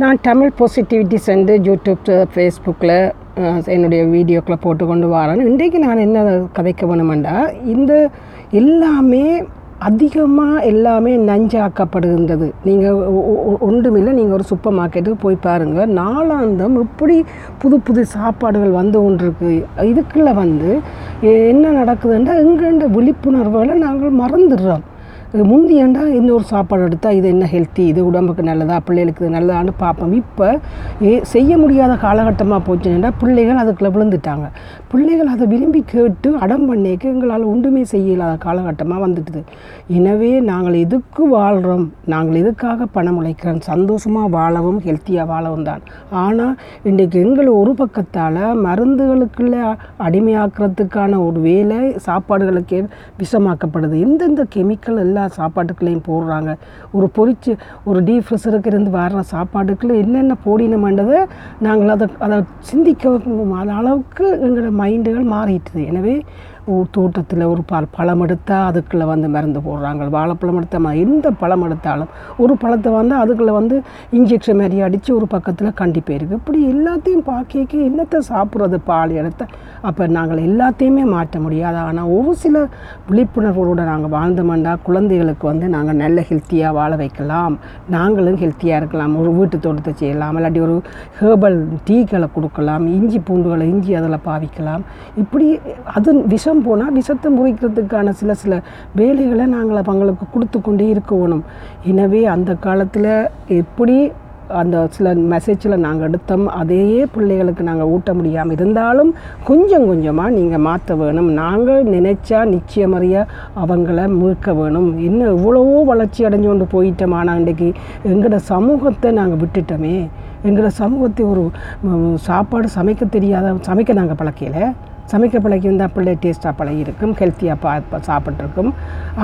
நான் தமிழ் பாசிட்டிவிட்டி சென்று யூடியூப் ஃபேஸ்புக்கில் என்னுடைய வீடியோக்களை போட்டு கொண்டு வரேன். இன்றைக்கு நான் என்ன கதைக்க வேணுமெண்டா இந்த எல்லாமே அதிகமாக எல்லாமே நஞ்சாக்கப்படுகின்றது. நீங்கள் ஒன்றுமில்லை நீங்கள் ஒரு சூப்பர் மார்க்கெட்டுக்கு போய் பாருங்கள் நாளாந்தம் இப்படி புது புது சாப்பாடுகள் வந்து கொண்டிருக்கு. இதுக்குள்ளே வந்து என்ன நடக்குதுன்றா எங்கெண்ட விழிப்புணர்வுகளை நாங்கள் மறந்துடுறோம். முந்தி ஏண்டா இந்த ஒரு சாப்பாடு எடுத்தால் இது என்ன ஹெல்த்தி இது உடம்புக்கு நல்லதா பிள்ளைகளுக்கு இது நல்லதான்னு பார்ப்போம். இப்போ ஏ செய்ய முடியாத காலகட்டமாக போச்சுன்னா பிள்ளைகள் அதுக்குள்ளே விழுந்துட்டாங்க. பிள்ளைகள் அதை விரும்பி கேட்டு அடம் பண்ணிக்க எங்களால் ஒன்றுமே செய்ய இல்லாத காலகட்டமாக வந்துட்டுது. எனவே நாங்கள் எதுக்கு வாழ்கிறோம் நாங்கள் எதுக்காக பணம் உழைக்கிறோம்? சந்தோஷமாக வாழவும் ஹெல்த்தியாக வாழவும் தான். ஆனால் இன்றைக்கு எங்களை ஒரு பக்கத்தால் மருந்துகளுக்குள்ளே அடிமையாக்குறதுக்கான ஒரு வேலை சாப்பாடுகளுக்கே விஷமாக்கப்படுது. எந்தெந்த கெமிக்கல் எல்லா சாப்பாட்டுக்குள்ளேயும் போடுறாங்க. ஒரு பொரிச்சு ஒரு டீப் ஃப்ரெஷருக்கு இருந்து வர்ற சாப்பாட்டுக்குள்ளே என்னென்ன போடினோம்ன்றதை நாங்கள் அதை அதை சிந்திக்க அளவுக்கு எங்களோட மைண்டுகள் மாறிட்டுது. எனவே தோட்டத்தில் ஒரு ப பழம் எடுத்தால் அதுக்குள்ளே வந்து மருந்து போடுறாங்க. வாழைப்பழம் எடுத்தால் எந்த பழம் எடுத்தாலும் ஒரு பழத்தை வந்து அதுக்குள்ளே வந்து இன்ஜெக்ஷன் மாதிரி அடித்து ஒரு பக்கத்தில் கண்டிப்பாக இருக்குது இப்படி எல்லாத்தையும் பாக்கிக்கு என்னத்தை சாப்பிட்றது பால் எடுத்த? அப்போ நாங்கள் எல்லாத்தையுமே மாற்ற முடியாது. ஆனால் ஒரு சில விழிப்புணர்வோடு நாங்கள் வாழ்ந்தோம்னா குழந்தைகளுக்கு வந்து நாங்கள் நல்ல ஹெல்த்தியாக வாழ வைக்கலாம். நாங்களும் ஹெல்த்தியாக இருக்கலாம். ஒரு வீட்டு தோட்டத்தை செய்யலாம். இல்லாட்டி ஒரு ஹேர்பல் டீக்களை கொடுக்கலாம். இஞ்சி பூண்டுகளை இஞ்சி அதில் பாவிக்கலாம். இப்படி அது விஷம் விஷம் போனால் விஷத்தை முறிக்கிறதுக்கான சில சில வேலைகளை நாங்கள் அவங்களுக்கு கொடுத்து கொண்டே இருக்கணும். எனவே அந்த காலத்தில் எப்படி அந்த சில மெசேஜில் நாங்கள் எடுத்தோம் அதையே பிள்ளைகளுக்கு நாங்கள் ஊட்ட முடியாமல் இருந்தாலும் கொஞ்சம் கொஞ்சமாக நீங்கள் மாற்ற வேணும். நாங்கள் நினைச்சா நிச்சயமறிய அவங்கள மீட்க வேணும். இன்னும் எவ்வளவோ வளர்ச்சி அடைஞ்சு கொண்டு போயிட்டோம். ஆனால் இன்றைக்கி எங்களோட சமூகத்தை நாங்கள் விட்டுட்டோமே. எங்களோட சமூகத்தை ஒரு சாப்பாடு சமைக்க தெரியாத சமைக்க நாங்கள் பழக்கையில் சமைக்க பழக்கி வந்தால் பிள்ளை டேஸ்ட்டாக பழகிருக்கும் ஹெல்த்தியாக பா சாப்பிட்ருக்கும்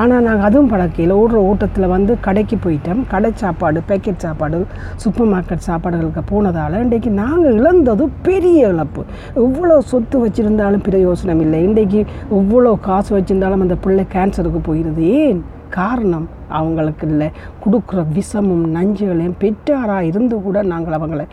ஆனால் நாங்கள் அதுவும் பழக்கையில் ஓடுற ஓட்டத்தில் வந்து கடைக்கு போயிட்டோம். கடை சாப்பாடு பேக்கெட் சாப்பாடு சூப்பர் மார்க்கெட் சாப்பாடுகளுக்கு போனதால் இன்றைக்கி நாங்கள் இழந்தது பெரிய இழப்பு. எவ்வளோ சொத்து வச்சுருந்தாலும் பிரயோசனம் இல்லை. இன்றைக்கி எவ்வளோ காசு வச்சுருந்தாலும் அந்த பிள்ளை கேன்சருக்கு போயிடுது ஏன்? காரணம் அவங்களுக்கு இல்லை. கொடுக்குற விஷமும் நஞ்சுகளையும் பெற்றாராக இருந்து கூட நாங்கள் அவங்களை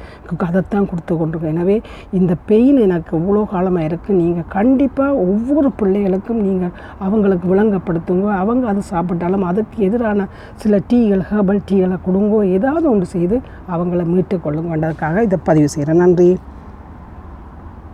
அதைத்தான் கொடுத்து கொண்டிருக்கோம். எனவே இந்த பெயின் எனக்கு இவ்வளோ காலமாக இருக்குது நீங்கள் கண்டிப்பாக ஒவ்வொரு பிள்ளைகளுக்கும் நீங்கள் அவங்களுக்கு விளங்கப்படுத்துங்க. அவங்க அது சாப்பிட்டாலும் அதுக்கு எதிரான சில டீகள் ஹேர்பல் டீகளை கொடுங்கோ ஏதாவது ஒன்று செய்து அவங்கள மீட்டு கொள்ளுங்கன்றதுக்காக இதை பதிவு செய்கிறேன். நன்றி.